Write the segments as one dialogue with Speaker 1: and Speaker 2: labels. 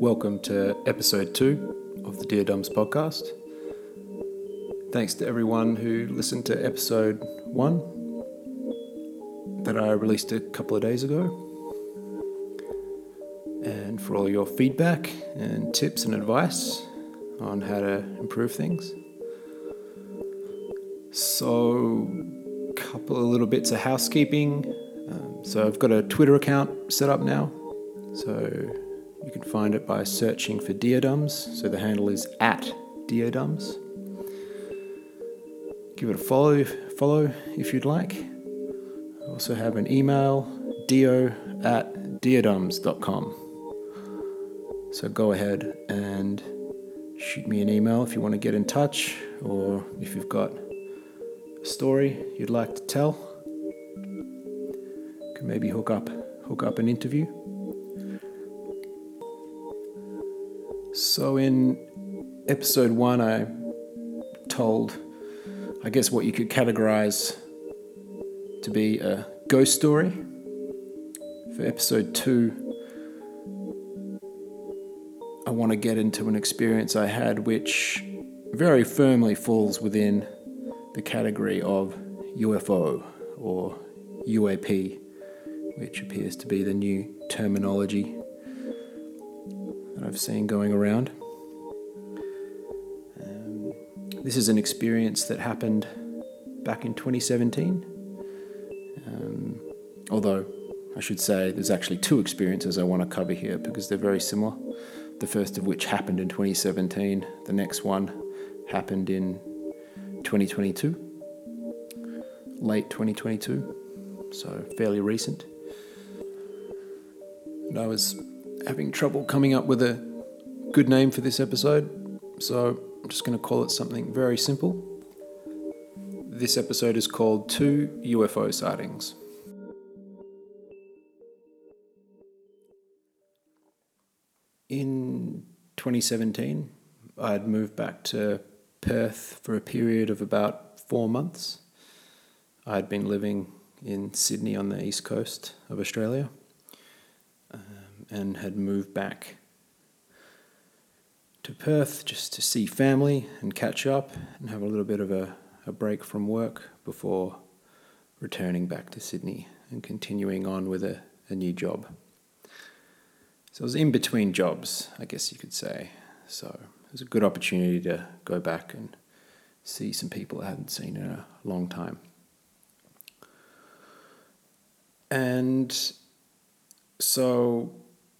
Speaker 1: Welcome to episode two of the Dear Dumbs podcast. Thanks to everyone who listened to episode one that I released a couple of days ago. And for all your feedback and tips and advice on how to improve things. So, a couple of little bits of housekeeping. Um, so, I've got a Twitter account set up now. So, you can find it by searching for Deodums. So the handle is at Deodums. Give it a follow, follow if you'd like. I also have an email, dio at deodums.com. So go ahead and shoot me an email if you want to get in touch or if you've got a story you'd like to tell. Can maybe hook up hook up an interview. So, in episode one, I told, I guess, what you could categorize to be a ghost story. For episode two, I want to get into an experience I had which very firmly falls within the category of UFO or UAP, which appears to be the new terminology I've seen going around. Um, this is an experience that happened back in 2017. Um, although I should say there's actually two experiences I want to cover here because they're very similar. The first of which happened in 2017, the next one happened in 2022, late 2022, so fairly recent. And I was having trouble coming up with a good name for this episode, so I'm just going to call it something very simple. This episode is called Two UFO Sightings. In 2017, I had moved back to Perth for a period of about four months. I had been living in Sydney on the east coast of Australia and had moved back to Perth just to see family and catch up and have a little bit of a, a break from work before returning back to Sydney and continuing on with a, a new job. So I was in between jobs, I guess you could say. So it was a good opportunity to go back and see some people I hadn't seen in a long time. And so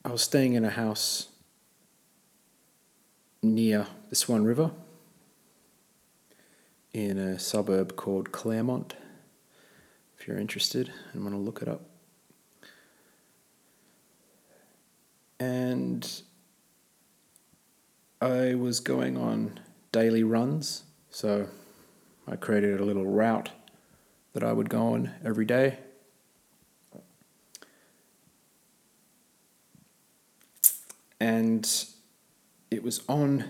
Speaker 1: I was staying in a house near the Swan River in a suburb called Claremont, if you're interested and want to look it up. And I was going on daily runs, so I created a little route that I would go on every day And it was on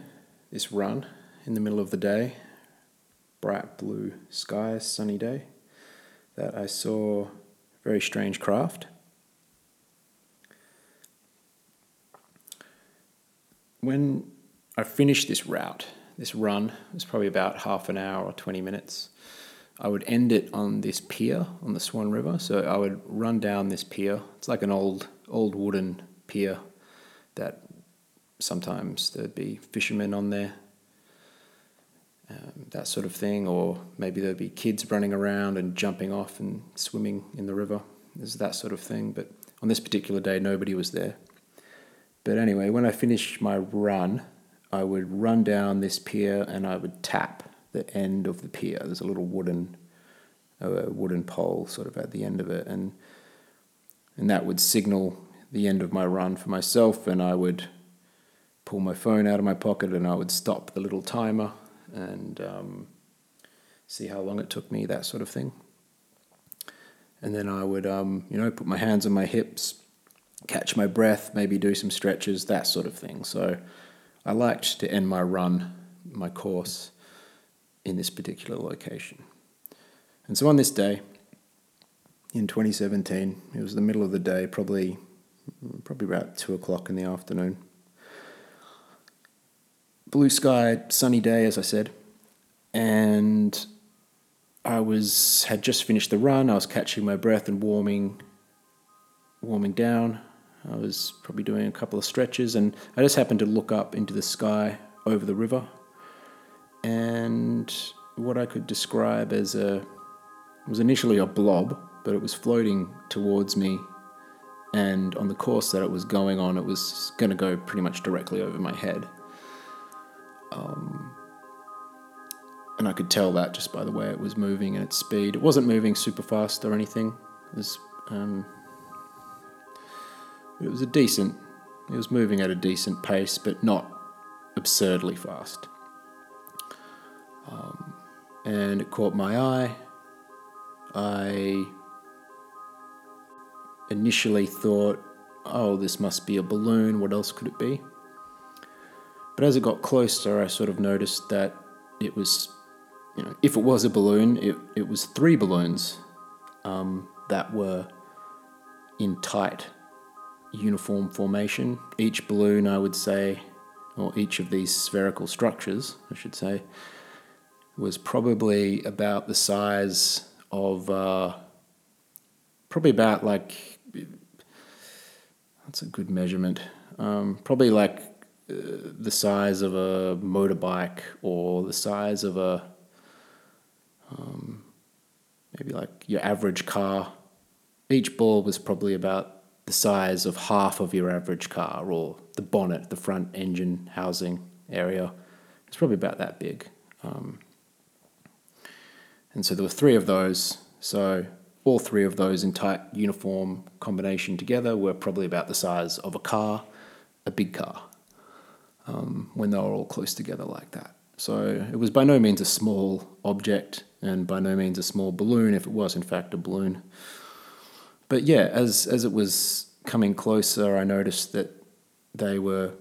Speaker 1: this run in the middle of the day, bright blue sky, sunny day, that I saw a very strange craft. When I finished this route, this run, it was probably about half an hour or 20 minutes. I would end it on this pier on the Swan River. So I would run down this pier. It's like an old, old wooden pier that sometimes there'd be fishermen on there, um, that sort of thing, or maybe there'd be kids running around and jumping off and swimming in the river. There's that sort of thing, but on this particular day, nobody was there. But anyway, when I finished my run, I would run down this pier and I would tap the end of the pier. There's a little wooden, a wooden pole sort of at the end of it, and and that would signal the end of my run for myself, and I would pull my phone out of my pocket and I would stop the little timer and um, see how long it took me, that sort of thing. And then I would, um, you know, put my hands on my hips, catch my breath, maybe do some stretches, that sort of thing. So I liked to end my run, my course, in this particular location. And so on this day, in 2017, it was the middle of the day, probably probably about two o'clock in the afternoon. blue sky, sunny day, as I said, and I was had just finished the run. I was catching my breath and warming, warming down. I was probably doing a couple of stretches, and I just happened to look up into the sky over the river, and what I could describe as a was initially a blob, but it was floating towards me, and on the course that it was going on, it was going to go pretty much directly over my head. Um, and I could tell that just by the way it was moving and its speed. It wasn't moving super fast or anything. It was, um, it was a decent. It was moving at a decent pace, but not absurdly fast. Um, and it caught my eye. I initially thought, "Oh, this must be a balloon. What else could it be?" But as it got closer, I sort of noticed that it was you know, if it was a balloon, it, it was three balloons um, that were in tight uniform formation. Each balloon, I would say, or each of these spherical structures, I should say, was probably about the size of, uh, probably about like, that's a good measurement, um, probably like uh, the size of a motorbike or the size of a um, maybe like your average car. Each ball was probably about the size of half of your average car, or the bonnet, the front engine housing area. It's probably about that big. Um, and so there were three of those. So all three of those in tight uniform combination together were probably about the size of a car, a big car, um, when they were all close together like that. So it was by no means a small object and by no means a small balloon if it was in fact a balloon. But yeah, as as it was coming closer, I noticed that they were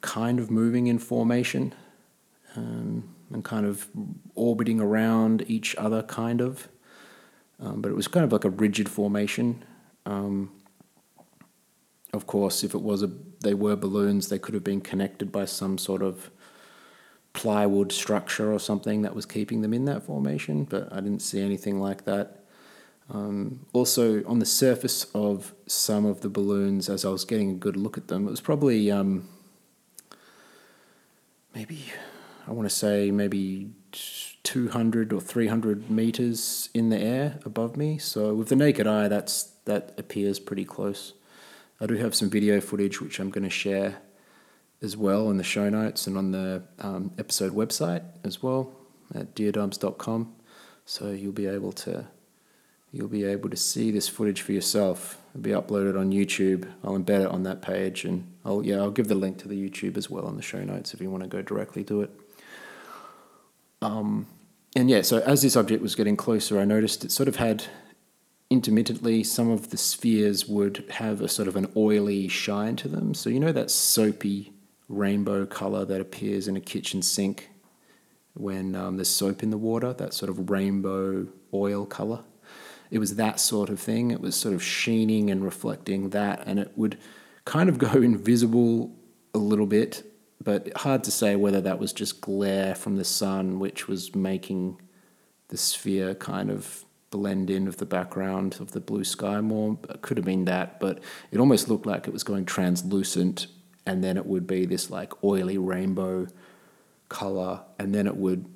Speaker 1: kind of moving in formation um, and kind of orbiting around each other, kind of. Um, but it was kind of like a rigid formation. Um, of course, if it was a, they were balloons, they could have been connected by some sort of plywood structure or something that was keeping them in that formation, but I didn't see anything like that. Um, also, on the surface of some of the balloons, as I was getting a good look at them, it was probably um, maybe, I want to say, maybe 200 or 300 meters in the air above me. So, with the naked eye, that's that appears pretty close. I do have some video footage which I'm going to share as well in the show notes and on the um, episode website as well at deardoms.com. So you'll be able to you'll be able to see this footage for yourself. It'll be uploaded on YouTube. I'll embed it on that page, and I'll yeah I'll give the link to the YouTube as well in the show notes if you want to go directly to it. Um, and yeah, so as this object was getting closer, I noticed it sort of had intermittently some of the spheres would have a sort of an oily shine to them. So you know that soapy rainbow color that appears in a kitchen sink when um, there's soap in the water, that sort of rainbow oil color. It was that sort of thing. It was sort of sheening and reflecting that, and it would kind of go invisible a little bit, but hard to say whether that was just glare from the sun, which was making the sphere kind of blend in with the background of the blue sky more. It could have been that, but it almost looked like it was going translucent and then it would be this like oily rainbow color, and then it would,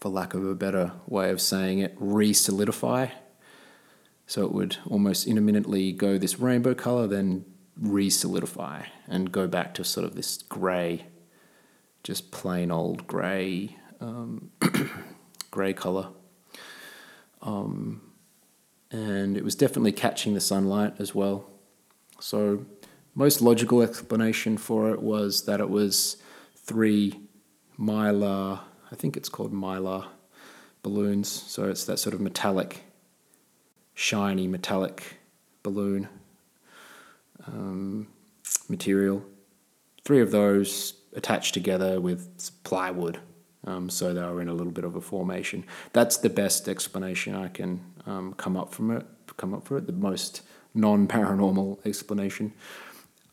Speaker 1: for lack of a better way of saying it, re solidify. So it would almost intermittently go this rainbow color, then re solidify and go back to sort of this grey, just plain old grey, um, grey color. Um, and it was definitely catching the sunlight as well. So most logical explanation for it was that it was three mylar, I think it's called mylar balloons. So it's that sort of metallic, shiny metallic balloon um, material. Three of those attached together with plywood. Um, so they were in a little bit of a formation. That's the best explanation I can um, come up from it. Come up for it. The most non-paranormal explanation.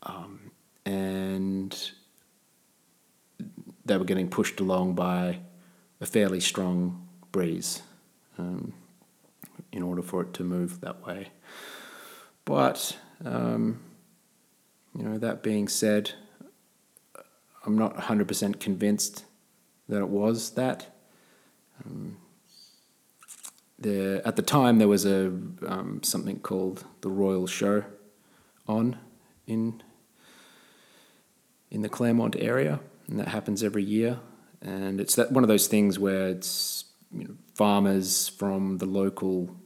Speaker 1: Um, and they were getting pushed along by a fairly strong breeze um, in order for it to move that way. But, um, you know, that being said, I'm not 100% convinced that it was that. Um, there, at the time, there was a um, something called the Royal Show on in in the Claremont area, and that happens every year. And it's that one of those things where it's you know, farmers from the local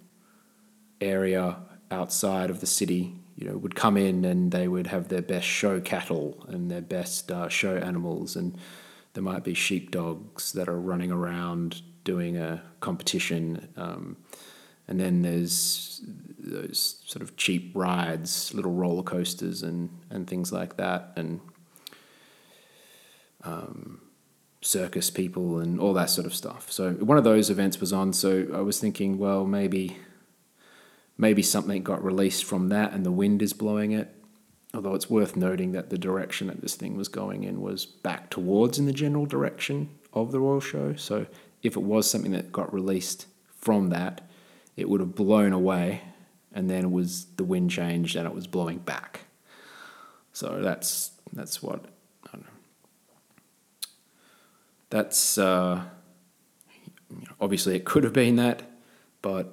Speaker 1: area outside of the city, you know, would come in and they would have their best show cattle and their best uh, show animals, and there might be sheepdogs that are running around doing a competition. Um, and then there's those sort of cheap rides, little roller coasters, and, and things like that, and um, circus people and all that sort of stuff. So one of those events was on. So I was thinking, well, maybe maybe something got released from that, and the wind is blowing it. Although it's worth noting that the direction that this thing was going in was back towards in the general direction of the Royal Show. So if it was something that got released from that, it would have blown away, and then was the wind changed and it was blowing back. So that's that's what. That's uh, obviously it could have been that, but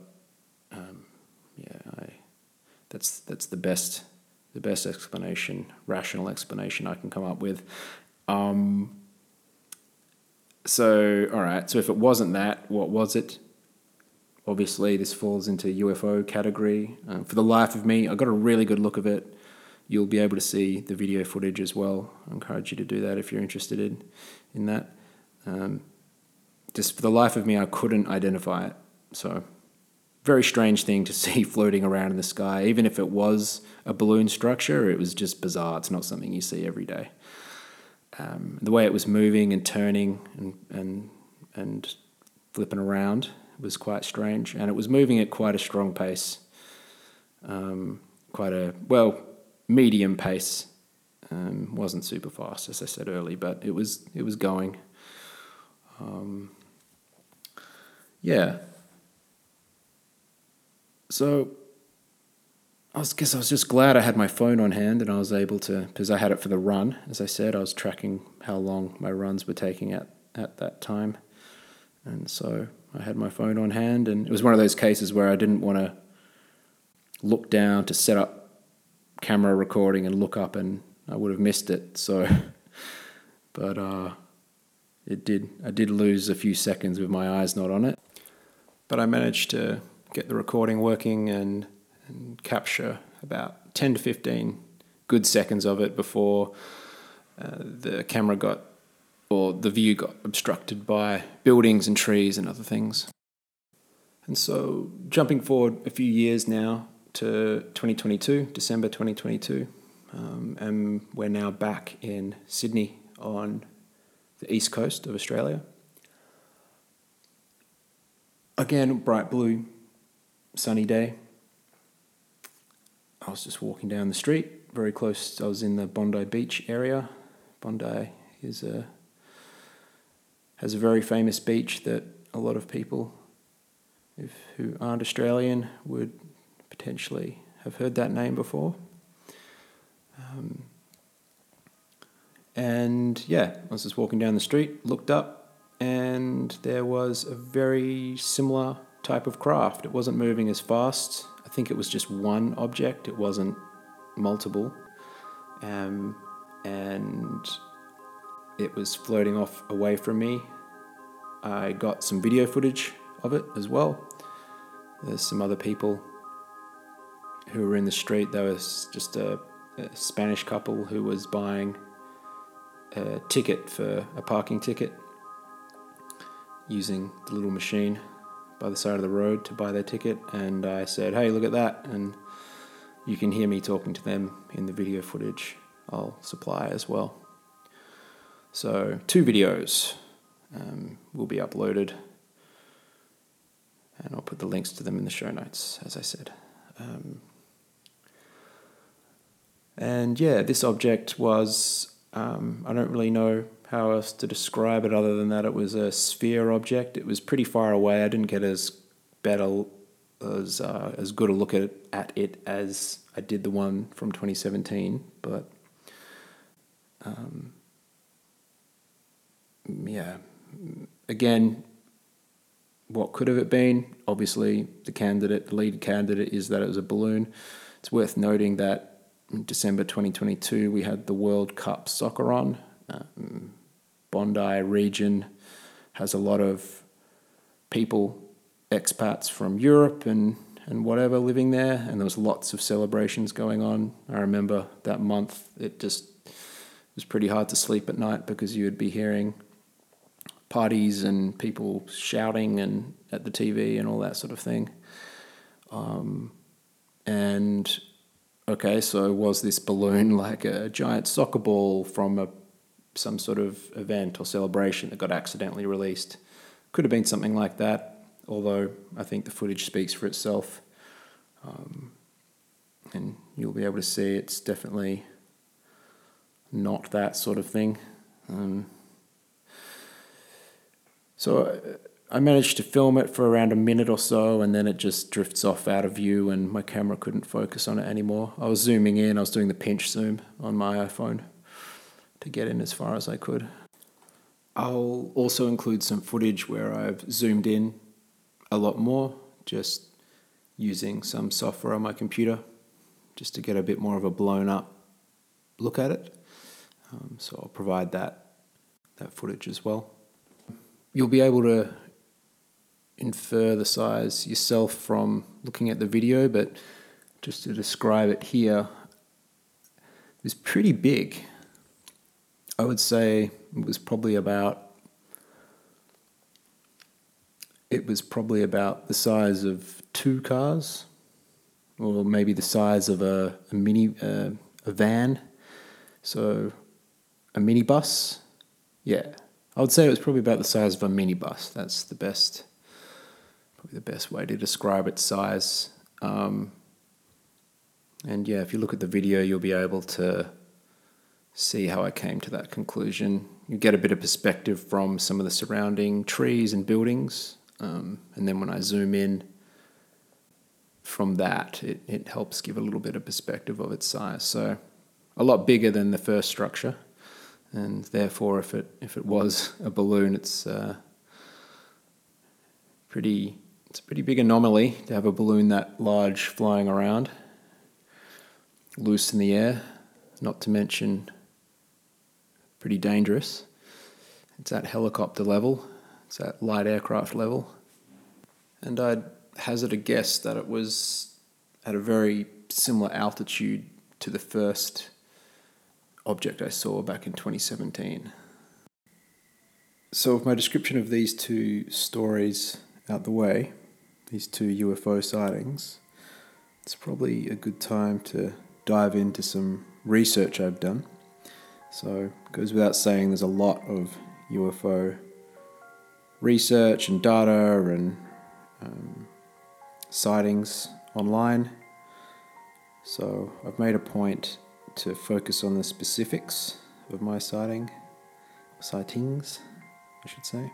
Speaker 1: that's that's the best the best explanation, rational explanation I can come up with. Um, so, all right. So, if it wasn't that, what was it? Obviously, this falls into UFO category. Uh, for the life of me, I got a really good look of it. You'll be able to see the video footage as well. I encourage you to do that if you're interested in, in that. Um, just for the life of me, I couldn't identify it. So, very strange thing to see floating around in the sky. Even if it was a balloon structure, it was just bizarre. It's not something you see every day um, the way it was moving and turning and, and, and flipping around was quite strange. And it was moving at quite a strong pace, um, quite a, well, medium pace. Um, wasn't super fast, as I said earlier, but it was, it was going. Um, yeah. So I was, guess I was just glad I had my phone on hand and I was able to, because I had it for the run. As I said, I was tracking how long my runs were taking at, at that time. And so I had my phone on hand, and it was one of those cases where I didn't want to look down to set up camera recording and look up, and I would have missed it. So, but uh, it did. I did lose a few seconds with my eyes not on it, but I managed to get the recording working and and capture about 10 to 15 good seconds of it before uh, the camera got or the view got obstructed by buildings and trees and other things. And so, jumping forward a few years now to 2022, December 2022, um, and we're now back in Sydney on the east coast of Australia. Again, bright blue, sunny day. I was just walking down the street, very close. I was in the Bondi Beach area. Bondi is a has a very famous beach that a lot of people, if, who aren't Australian, would potentially have heard that name before. Um, and yeah, I was just walking down the street, looked up, and there was a very similar type of craft. It wasn't moving as fast I think it was just one object, it wasn't multiple. Um, and it was floating off away from me. I got some video footage of it as well. There's some other people who were in the street. There was just a, a Spanish couple who was buying a ticket for a parking ticket using the little machine by the side of the road to buy their ticket, and I said, "Hey, look at that!" And you can hear me talking to them in the video footage I'll supply as well. So two videos um, will be uploaded, and I'll put the links to them in the show notes, as I said. Um, and yeah, this object was, um, I don't really know how else to describe it other than that it was a sphere object. It was pretty far away. I didn't get as better as uh, as good a look at it, at it as I did the one from 2017, but um, yeah, again, what could have it been? Obviously, the candidate, the lead candidate, is that it was a balloon. It's worth noting that in December 2022 we had the World Cup soccer on. Um, Bondi region has a lot of people, expats from Europe and and whatever living there, and there was lots of celebrations going on. I remember that month it just was pretty hard to sleep at night because you would be hearing parties and people shouting and at the TV and all that sort of thing. Um, and okay, so was this balloon like a giant soccer ball from a some sort of event or celebration that got accidentally released? Could have been something like that, although I think the footage speaks for itself. Um, and you'll be able to see it's definitely not that sort of thing. Um, so I managed to film it for around a minute or so, and then it just drifts off out of view, and my camera couldn't focus on it anymore. I was zooming in, I was doing the pinch zoom on my iPhone to get in as far as I could. I'll also include some footage where I've zoomed in a lot more, just using some software on my computer, just to get a bit more of a blown up look at it. Um, so I'll provide that that footage as well you'll be able to infer the size yourself from looking at the video, but just to describe it here, it was pretty big. I would say it was probably about it was probably about the size of two cars, or maybe the size of a, a mini uh, a van. So a minibus, yeah, I would say it was probably about the size of a minibus. That's the best, probably the best way to describe its size. Um, and yeah, if you look at the video, you'll be able to see how I came to that conclusion. You get a bit of perspective from some of the surrounding trees and buildings. Um, and then when I zoom in from that, it, it helps give a little bit of perspective of its size. So a lot bigger than the first structure and therefore, if it if it was a balloon, it's uh, pretty it's a pretty big anomaly to have a balloon that large flying around, loose in the air. Not to mention, pretty dangerous. It's at helicopter level. It's at light aircraft level, and I'd hazard a guess that it was at a very similar altitude to the first object I saw back in 2017. So, with my description of these two stories out the way, these two UFO sightings, it's probably a good time to dive into some research I've done. So, goes without saying, there's a lot of UFO research and data and um, sightings online. So, I've made a point to focus on the specifics of my sighting, sightings, I should say.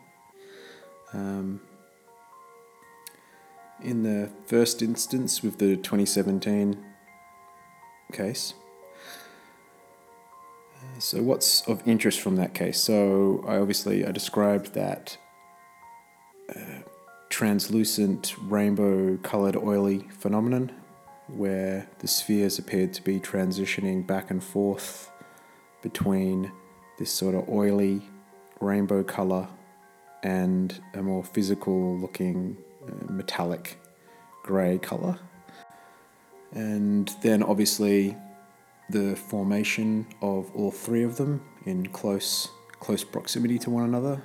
Speaker 1: Um, in the first instance, with the 2017 case, so what's of interest from that case? So I obviously I described that uh, translucent rainbow-colored oily phenomenon where the spheres appeared to be transitioning back and forth between this sort of oily rainbow color and a more physical looking uh, metallic grey color. And then obviously the formation of all three of them in close close proximity to one another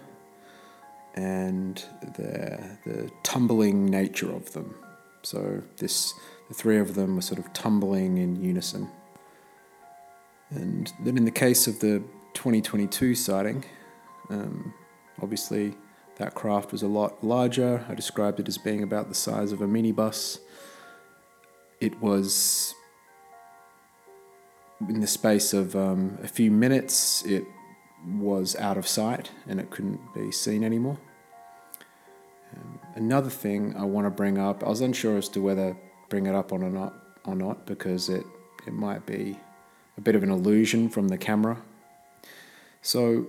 Speaker 1: and the the tumbling nature of them. So this the three of them were sort of tumbling in unison. And then in the case of the 2022 sighting, um, obviously that craft was a lot larger. I described it as being about the size of a minibus. It was in the space of um, a few minutes, it was out of sight and it couldn't be seen anymore. Um, another thing I want to bring up, I was unsure as to whether bring it up on or not, or not because it, it might be a bit of an illusion from the camera. So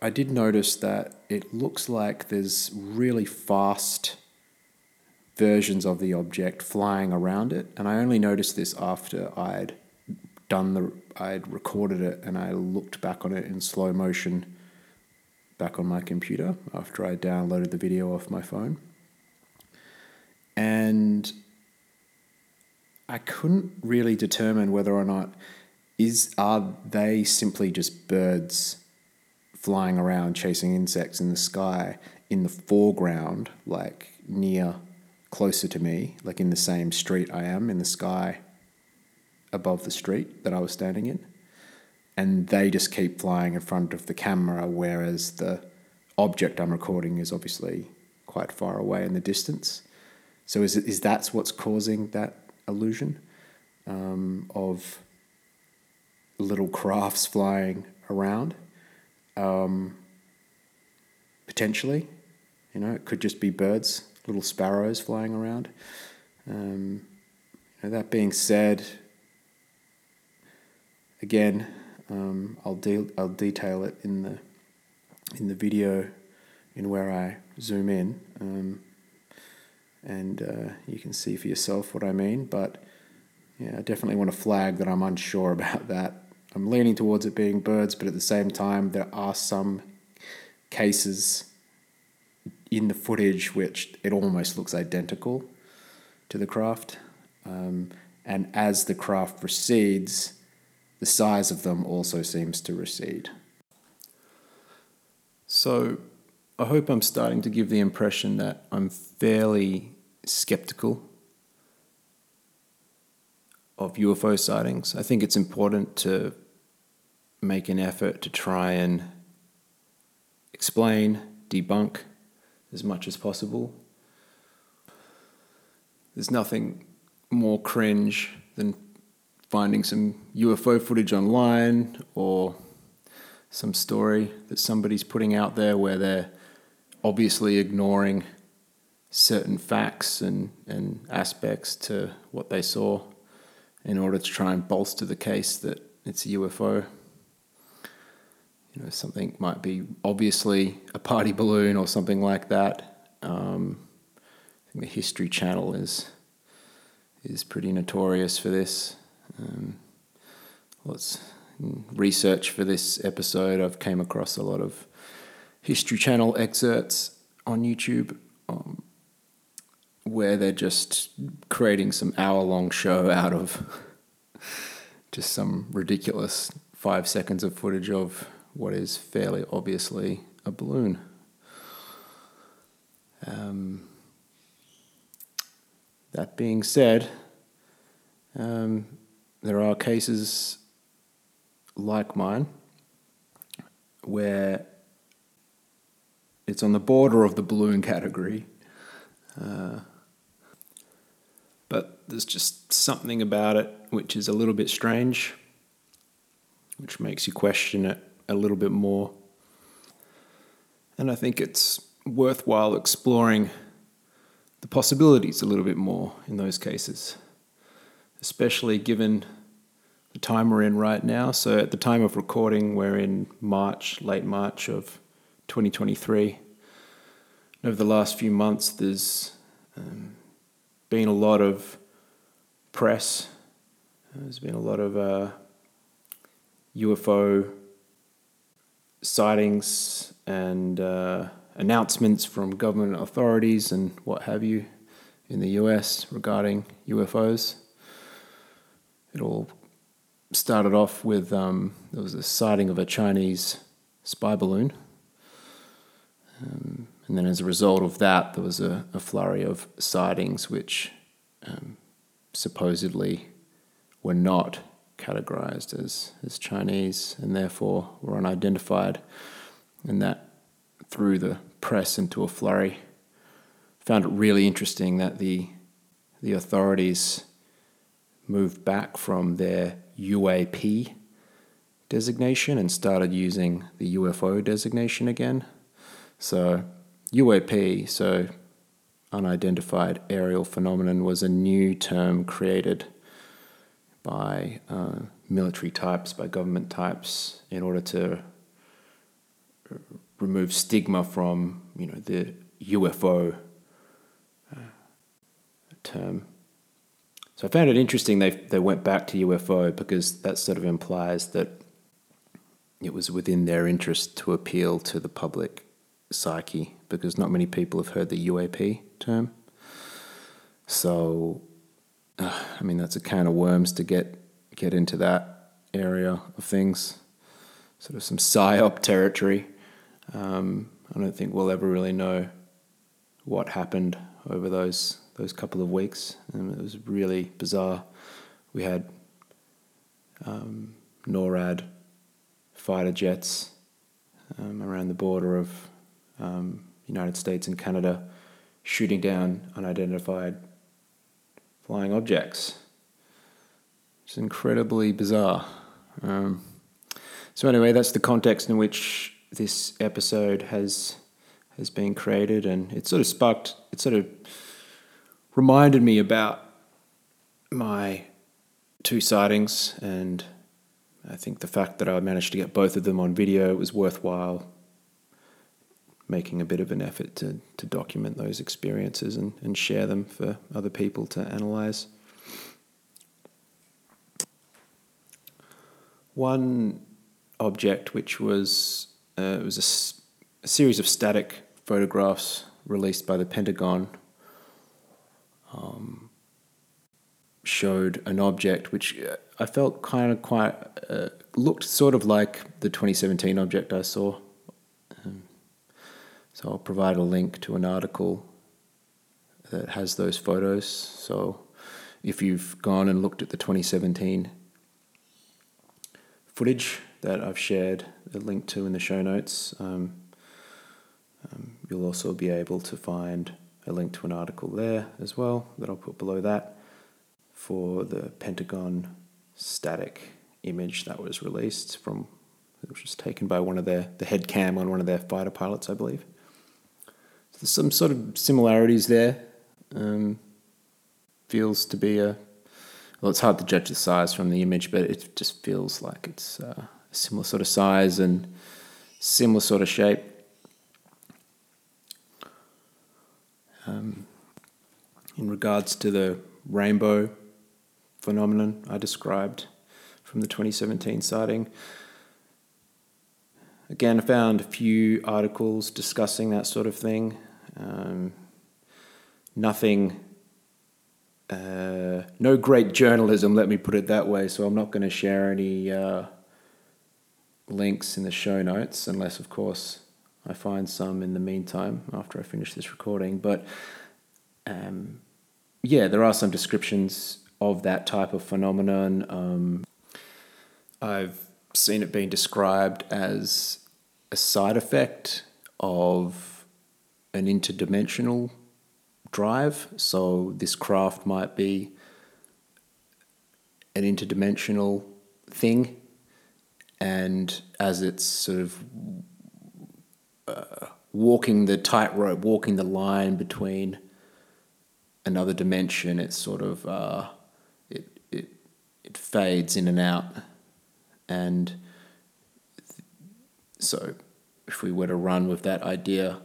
Speaker 1: I did notice that it looks like there's really fast versions of the object flying around it, and I only noticed this after I'd done the I'd recorded it and I looked back on it in slow motion back on my computer after I downloaded the video off my phone. And I couldn't really determine whether or not is are they simply just birds flying around chasing insects in the sky in the foreground like near closer to me like in the same street I am in the sky above the street that I was standing in and they just keep flying in front of the camera whereas the object I'm recording is obviously quite far away in the distance so is is that's what's causing that illusion um, of little crafts flying around. Um, potentially, you know, it could just be birds, little sparrows flying around. Um, you know, that being said, again, um, I'll de- I'll detail it in the in the video in where I zoom in. Um, and uh, you can see for yourself what I mean. But yeah, I definitely want to flag that I'm unsure about that. I'm leaning towards it being birds, but at the same time, there are some cases in the footage which it almost looks identical to the craft. Um, and as the craft proceeds, the size of them also seems to recede. So I hope I'm starting to give the impression that I'm fairly skeptical of UFO sightings. I think it's important to make an effort to try and explain, debunk as much as possible. There's nothing more cringe than finding some UFO footage online or some story that somebody's putting out there where they're obviously ignoring certain facts and, and aspects to what they saw in order to try and bolster the case that it's a UFO. You know, something might be obviously a party balloon or something like that. Um, I think the History Channel is is pretty notorious for this. Um, lots research for this episode. I've came across a lot of History Channel excerpts on YouTube. Um, where they're just creating some hour long show out of just some ridiculous five seconds of footage of what is fairly obviously a balloon. Um, that being said, um, there are cases like mine where it's on the border of the balloon category. Uh, but there's just something about it which is a little bit strange, which makes you question it a little bit more. And I think it's worthwhile exploring the possibilities a little bit more in those cases, especially given the time we're in right now. So, at the time of recording, we're in March, late March of 2023. over the last few months, there's um, been a lot of press. There's been a lot of uh, UFO sightings and uh, announcements from government authorities and what have you in the US regarding UFOs. It all started off with um, there was a sighting of a Chinese spy balloon. Um, and then as a result of that, there was a, a flurry of sightings which um, supposedly were not categorized as, as Chinese and therefore were unidentified. And that threw the press into a flurry. Found it really interesting that the, the authorities moved back from their UAP designation and started using the UFO designation again. So, UAP, so unidentified aerial phenomenon, was a new term created by uh, military types, by government types, in order to remove stigma from you know the UFO uh, term. So I found it interesting they they went back to UFO because that sort of implies that it was within their interest to appeal to the public psyche because not many people have heard the UAP term. So, uh, I mean, that's a can of worms to get get into that area of things, sort of some psyop territory. Um, I don't think we'll ever really know what happened over those those couple of weeks. and it was really bizarre. We had um, NORAD fighter jets um, around the border of um, United States and Canada shooting down unidentified flying objects. It's incredibly bizarre. Um, so anyway, that's the context in which this episode has has been created, and it sort of sparked. It sort of reminded me about my two sightings, and I think the fact that I managed to get both of them on video was worthwhile. Making a bit of an effort to, to document those experiences and, and share them for other people to analyze. One object, which was uh, it was a, a, series of static photographs released by the Pentagon, um, showed an object which uh, I felt kind of quite uh, looked sort of like the 2017 object I saw. Um, so I'll provide a link to an article that has those photos. So if you've gone and looked at the 2017 footage that I've shared a link to in the show notes. Um, um, you'll also be able to find a link to an article there as well that I'll put below that for the Pentagon static image that was released from which was just taken by one of their the head cam on one of their fighter pilots, I believe. So there's some sort of similarities there. Um, feels to be a well, it's hard to judge the size from the image, but it just feels like it's uh, a similar sort of size and similar sort of shape. Um, in regards to the rainbow phenomenon I described from the 2017 sighting, again, I found a few articles discussing that sort of thing. Um, nothing uh, no great journalism, let me put it that way. So I'm not going to share any uh, links in the show notes, unless, of course, I find some in the meantime after I finish this recording. But um, yeah, there are some descriptions of that type of phenomenon. Um, I've seen it being described as a side effect of an interdimensional drive. So this craft might be an interdimensional thing, and as it's sort of uh, walking the tightrope, walking the line between another dimension, it's sort of uh, it it it fades in and out, and th- so if we were to run with that idea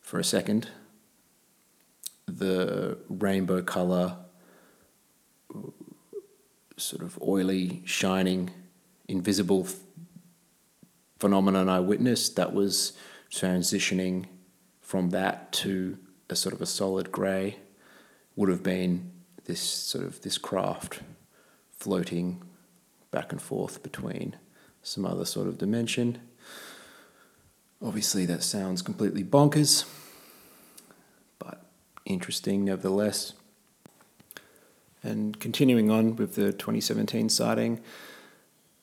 Speaker 1: for a second the rainbow color, sort of oily, shining, invisible phenomenon I witnessed that was transitioning from that to a sort of a solid grey would have been this sort of this craft floating back and forth between some other sort of dimension. Obviously, that sounds completely bonkers but interesting nevertheless. And continuing on with the 2017 sighting,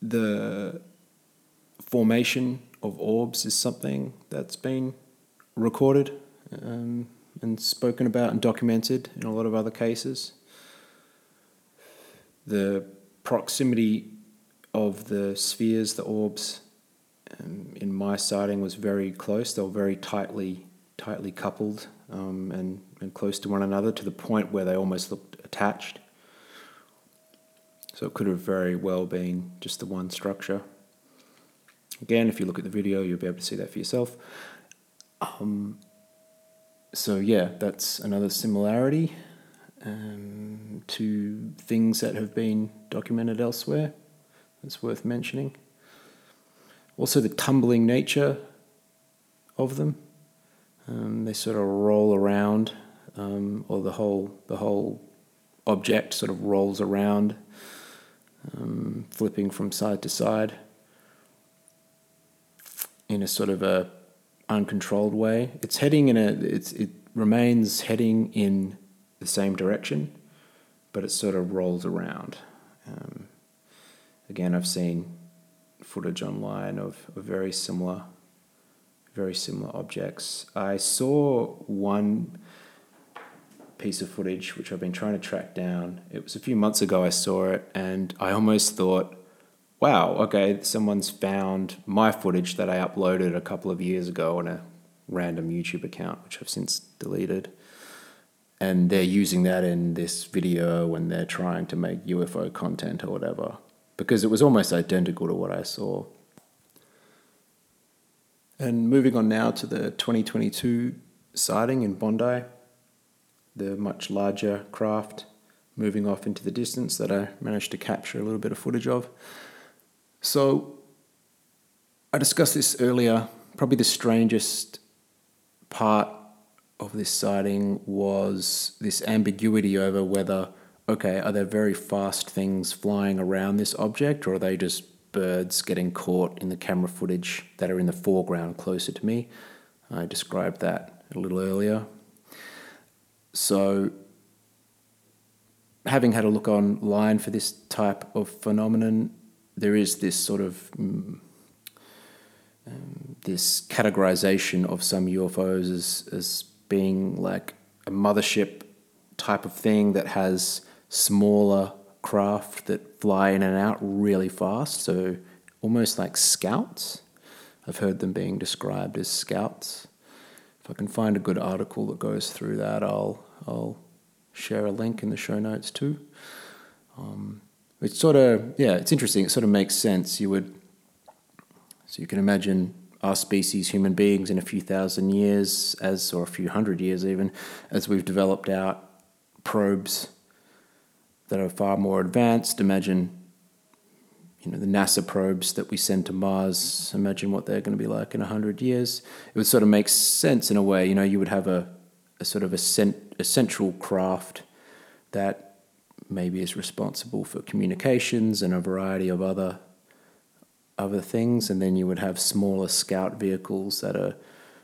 Speaker 1: the formation of orbs is something that's been recorded um, and spoken about and documented in a lot of other cases. The proximity of the spheres, the orbs, um, in my sighting was very close. They were very tightly tightly coupled um, and, and close to one another to the point where they almost looked attached. So it could have very well been just the one structure. Again, if you look at the video, you'll be able to see that for yourself. Um, so yeah, that's another similarity um, to things that have been documented elsewhere. That's worth mentioning. Also, the tumbling nature of them. Um, they sort of roll around, um, or the whole the whole object sort of rolls around, um, flipping from side to side in a sort of a uncontrolled way. It's heading in a it's it remains heading in the same direction, but it sort of rolls around. Um, again, I've seen footage online of, of very similar, very similar objects. I saw one piece of footage which I've been trying to track down. It was a few months ago I saw it, and I almost thought, wow, okay, someone's found my footage that I uploaded a couple of years ago on a random YouTube account, which I've since deleted and they're using that in this video when they're trying to make UFO content or whatever because it was almost identical to what I saw. And moving on now to the 2022 sighting in Bondi, the much larger craft moving off into the distance that I managed to capture a little bit of footage of. So I discussed this earlier. Probably the strangest part of this sighting was this ambiguity over whether, okay, are there very fast things flying around this object, or are they just birds getting caught in the camera footage that are in the foreground closer to me? I described that a little earlier. So, having had a look online for this type of phenomenon, there is this sort of mm, um, this categorization of some UFOs as, as being like a mothership type of thing that has smaller craft that fly in and out really fast. So almost like scouts. I've heard them being described as scouts. If I can find a good article that goes through that, I'll I'll share a link in the show notes too. Um, it's sort of yeah, it's interesting. It sort of makes sense. You would so you can imagine our species, human beings, in a few thousand years, as or a few hundred years even, as we've developed out probes that are far more advanced. Imagine, you know, the NASA probes that we send to Mars. Imagine what they're going to be like in a hundred years. It would sort of make sense in a way. You know, you would have a, a sort of a, cent- a central craft that maybe is responsible for communications and a variety of other other things, and then you would have smaller scout vehicles that are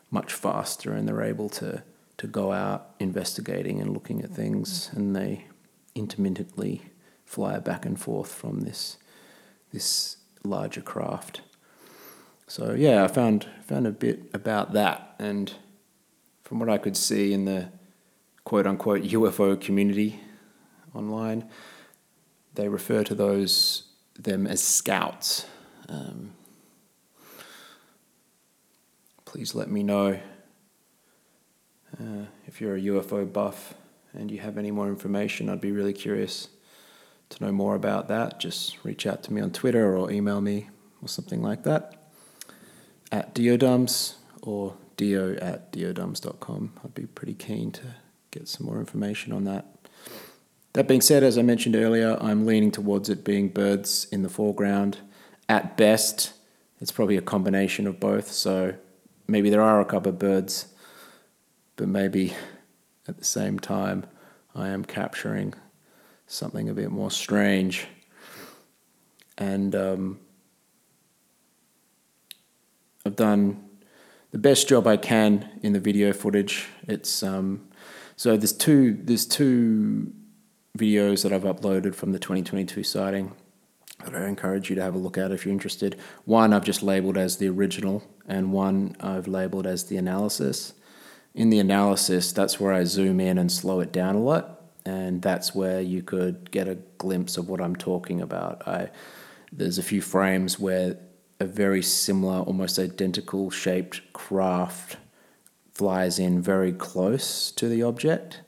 Speaker 1: much faster and they're able to to go out investigating and looking at things, and they intermittently fly back and forth from this this larger craft. So yeah, I found found a bit about that, and from what I could see in the quote unquote UFO community online, they refer to those them as scouts um, please let me know uh, if you're a UFO buff and you have any more information. I'd be really curious to know more about that. Just reach out to me on Twitter or email me or something like that at diodums or dio at diodums.com. I'd be pretty keen to get some more information on that. That being said, as I mentioned earlier, I'm leaning towards it being birds in the foreground at best, it's probably a combination of both. So maybe there are a couple of birds, but maybe at the same time, I am capturing something a bit more strange. And um, I've done the best job I can in the video footage. It's um, so there's two there's two videos that I've uploaded from the 2022 sighting that I encourage you to have a look at if you're interested. One I've just labeled as the original, and one I've labeled as the analysis. In the analysis, that's where I zoom in and slow it down a lot, and that's where you could get a glimpse of what I'm talking about. I there's a few frames where a very similar, almost identical shaped craft flies in very close to the object.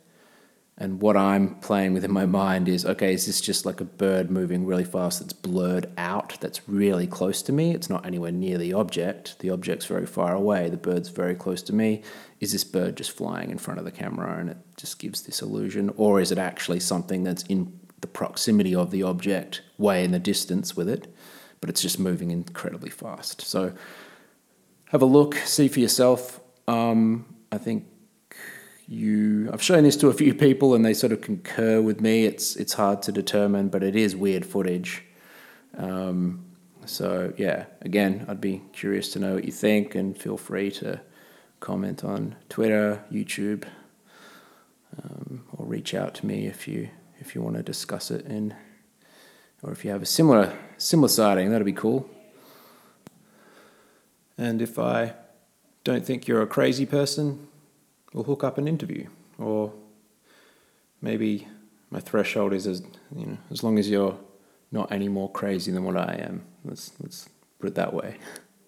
Speaker 1: And what I'm playing with in my mind is okay, is this just like a bird moving really fast that's blurred out, that's really close to me? It's not anywhere near the object. The object's very far away, the bird's very close to me. Is this bird just flying in front of the camera and it just gives this illusion? Or is it actually something that's in the proximity of the object, way in the distance with it, but it's just moving incredibly fast? So have a look, see for yourself. Um, I think you I've shown this to a few people and they sort of concur with me. It's it's hard to determine, but it is weird footage. Um, so yeah, again, I'd be curious to know what you think, and feel free to comment on Twitter, YouTube, um, or reach out to me if you if you want to discuss it in, or if you have a similar similar sighting, that'd be cool. And if I don't think you're a crazy person, we'll hook up an interview. Or maybe my threshold is as you know, as long as you're not any more crazy than what I am. Let's let's put it that way.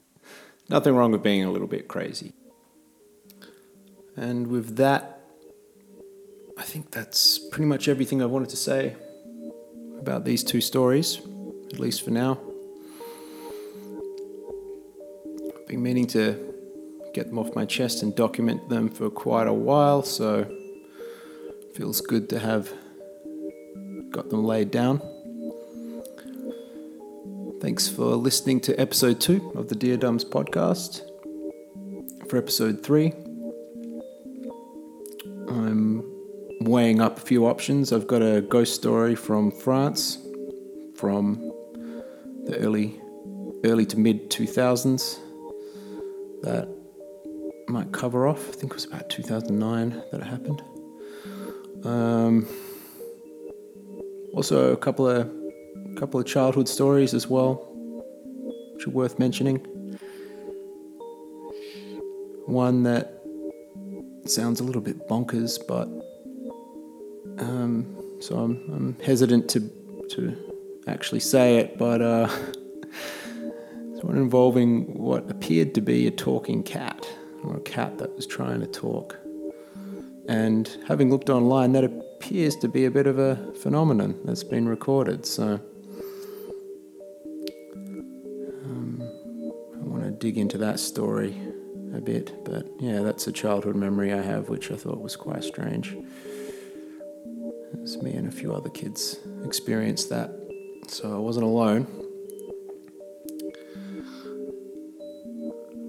Speaker 1: Nothing wrong with being a little bit crazy. And with that, I think that's pretty much everything I wanted to say about these two stories, at least for now. I've been meaning to get them off my chest and document them for quite a while, so feels good to have got them laid down. Thanks for listening to episode two of the Dear Dumbs podcast. For episode three, I'm weighing up a few options. I've got a ghost story from France from the early early to mid 2000s that might cover off. I think it was about 2009 that it happened. Um, also, a couple of couple of childhood stories as well, which are worth mentioning. One that sounds a little bit bonkers, but um, so I'm, I'm hesitant to to actually say it, but uh, one involving what appeared to be a talking cat or a cat that was trying to talk. And having looked online, that appears to be a bit of a phenomenon that's been recorded. So um, I want to dig into that story a bit. But yeah, that's a childhood memory I have, which I thought was quite strange. As me and a few other kids experienced that, so I wasn't alone.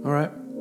Speaker 1: All right.